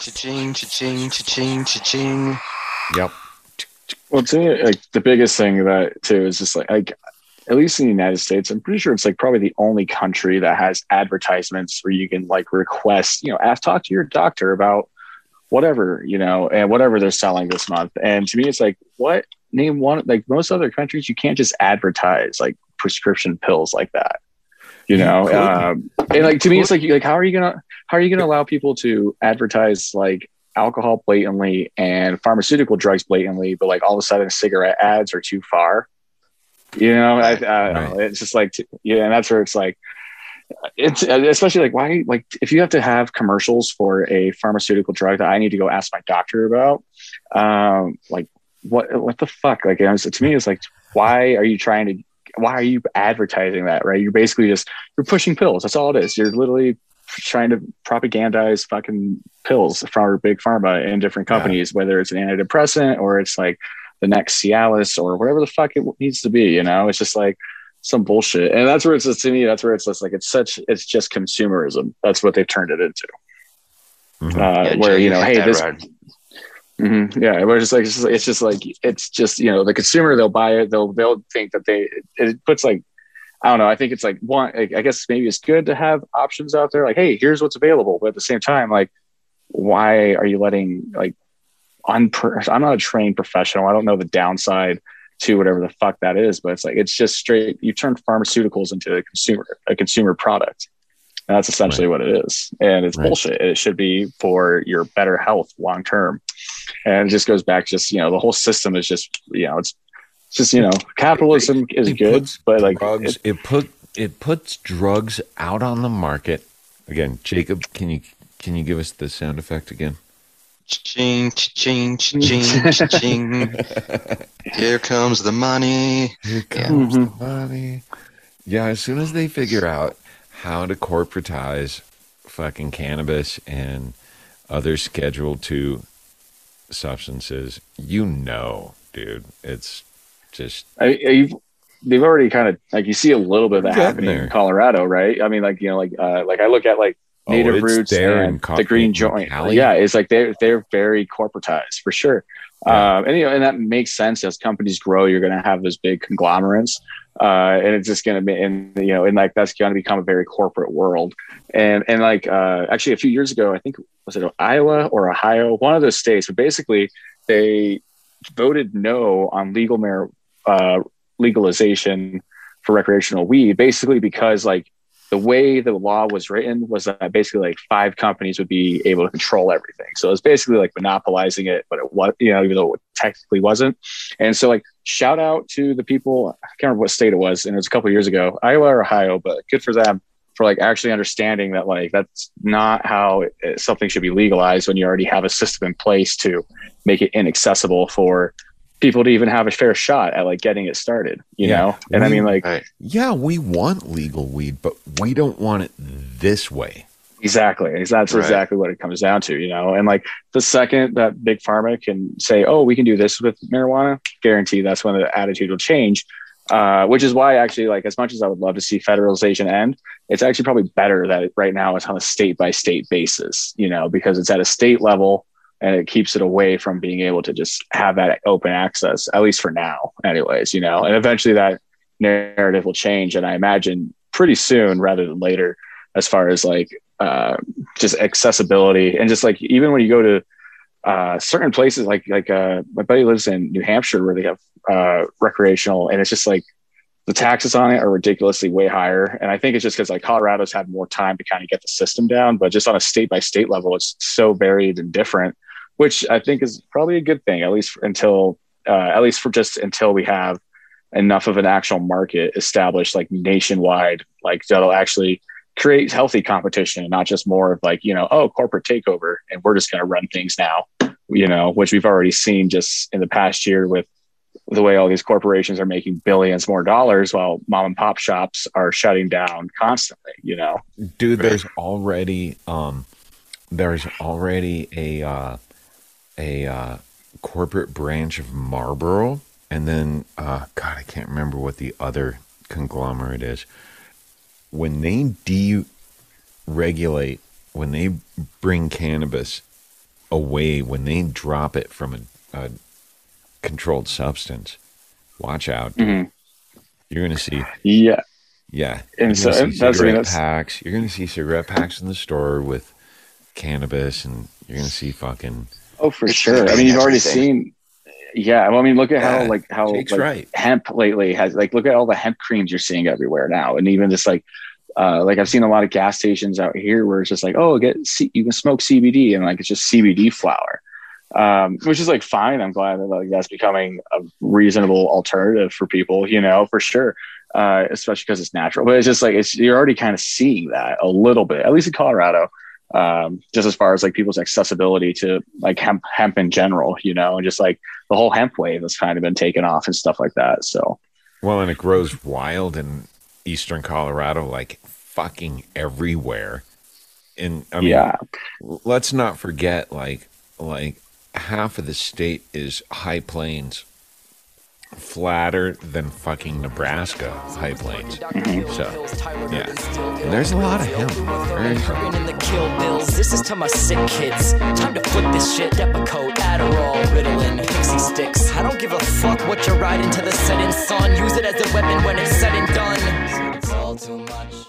cha-ching, cha-ching, cha-ching, cha-ching. Yep. Well, to me, like the biggest thing that too is just like like at least in the United States, I'm pretty sure it's like probably the only country that has advertisements where you can like request, you know, ask talk to your doctor about whatever, you know, and whatever they're selling this month. And to me, it's like, what name one like most other countries, you can't just advertise like prescription pills like that. You know, could. um, and like to me, it's like like how are you gonna how are you gonna allow people to advertise like alcohol blatantly and pharmaceutical drugs blatantly, but like all of a sudden cigarette ads are too far? You know, I, I don't know. It's just like yeah, and that's where it's like it's especially like why like if you have to have commercials for a pharmaceutical drug that I need to go ask my doctor about, um, like what what the fuck? Like was, to me, it's like why are you trying to why are you advertising that? Right? You're basically just you're pushing pills. That's all it is. You're literally trying to propagandize fucking pills from big pharma in different Yeah. companies, whether it's an antidepressant or it's like the next Cialis or whatever the fuck it needs to be. You know, it's just like some bullshit, and that's where it's just to me. That's where it's just like it's such it's just consumerism. That's what they've turned it into. Mhm. Uh, Yeah, where you know, hey, that this ride. Mhm. Yeah, where it's like it's just like it's just you know the consumer they'll buy it they'll they'll think that they it puts like I don't know. I think it's like one I guess maybe it's good to have options out there. Like hey here's what's available. But at the same time like why are you letting like unpro- I'm not a trained professional. I don't know the downside to whatever the fuck that is but it's like it's just straight you turn pharmaceuticals into a consumer a consumer product. And that's essentially what it is. And it's Right. bullshit. It should be for your better health long term. And it just goes back just you know the whole system is just you know it's it's just you know capitalism is It good puts but like drugs, it- it, put it puts drugs out on the market. Again, Jacob, can you can you give us the sound effect again? Cha-ching, cha-ching, cha-ching, cha-ching. Here comes the money. Here Yeah. comes the mm-hmm. money. Yeah, as soon as they figure out how to corporatize fucking cannabis and other Schedule Two substances, you know, dude, it's just I, I, they've already kind of like you see a little bit of that happening in Colorado right? I mean like you know like uh like I look at like Oh, native it's roots and the green in joint. Yeah it's like they're they're very corporatized for sure. Yeah. um and you know and that makes sense. As companies grow you're going to have those big conglomerates uh and it's just going to be and you know and like that's going to become a very corporate world. And and like uh actually a few years ago i think was it iowa or ohio? One of those states but basically they voted no on legal mar- uh legalization for recreational weed basically because like the way the law was written was that basically like five companies would be able to control everything. So it was basically like monopolizing it, but it was, you know, even though it technically wasn't. And so like shout out to the people, I can't remember what state it was, and it was a couple years ago, Iowa or Ohio, but good for them for like actually understanding that like that's not how it- something should be legalized when you already have a system in place to make it inaccessible for people to even have a fair shot at like getting it started, you Yeah. know? And I mean like Right. yeah, we want legal weed, but we don't want it this way. Exactly. That's Right. exactly what it comes down to, you know. And like the second that big pharma can say, "Oh, we can do this with marijuana," guarantee that's when the attitude will change. Uh, which is why, actually, like as much as I would love to see federalization end, it's actually probably better that it, right now it's on a state by state basis, you know, because it's at a state level and it keeps it away from being able to just have that open access, at least for now, anyways, you know. And eventually that narrative will change, and I imagine pretty soon rather than later, as far as like uh, just accessibility. And just like even when you go to uh, certain places like like uh, my buddy lives in New Hampshire where they have uh, recreational and it's just like the taxes on it are ridiculously way higher. And I think it's just because like Colorado's had more time to kind of get the system down but just on a state by state level it's so varied and different which I think is probably a good thing at least until uh, at least for just until we have enough of an actual market established like nationwide like that'll actually create healthy competition and not just more of like you know oh corporate takeover and we're just going to run things now you know which we've already seen just in the past year with the way all these corporations are making billions more dollars while mom and pop shops are shutting down constantly you know? Dude there's already um there's already a uh a uh corporate branch of marlboro and then uh god i can't remember what the other conglomerate is when they deregulate when they bring cannabis away when they drop it from a, a controlled substance. Watch out. Mhm. You're going to see, Yeah. yeah. And so- gonna and see that's- I mean, cigarette that's- packs. You're going to see cigarette packs in the store with cannabis, and you're going to see fucking. Oh, for It's sure. I mean, you've already seen. Yeah, well, I mean, look at how Yeah, like how like, right. hemp lately has like look at all the hemp creams you're seeing everywhere now, and even just like uh, like I've seen a lot of gas stations out here where it's just like oh get C- you can smoke CBD and like it's just CBD flower, um, which is like fine. I'm glad that like that's becoming a reasonable alternative for people, you know, for sure. Uh, especially because it's natural, but it's just like it's you're already kind of seeing that a little bit, at least in Colorado um, just as far as like people's accessibility to like hemp hemp in general, you know, and just like the whole hemp wave has kind of been taken off and stuff like that. So Well, and it grows wild in eastern Colorado, like fucking everywhere. And I mean, yeah, let's not forget, like, like half of the state is high plains, flatter than fucking Nebraska high plains. Mm-hmm. So, yeah, and there's a lot of hemp. There's- in the kill bills. This is to my sick kids. Time to flip this shit. Depakote, Adderall, Ritalin, Pixie sticks. I don't give a fuck what you're riding to the setting sun. Use it as a weapon when it's said and done. It's all too much.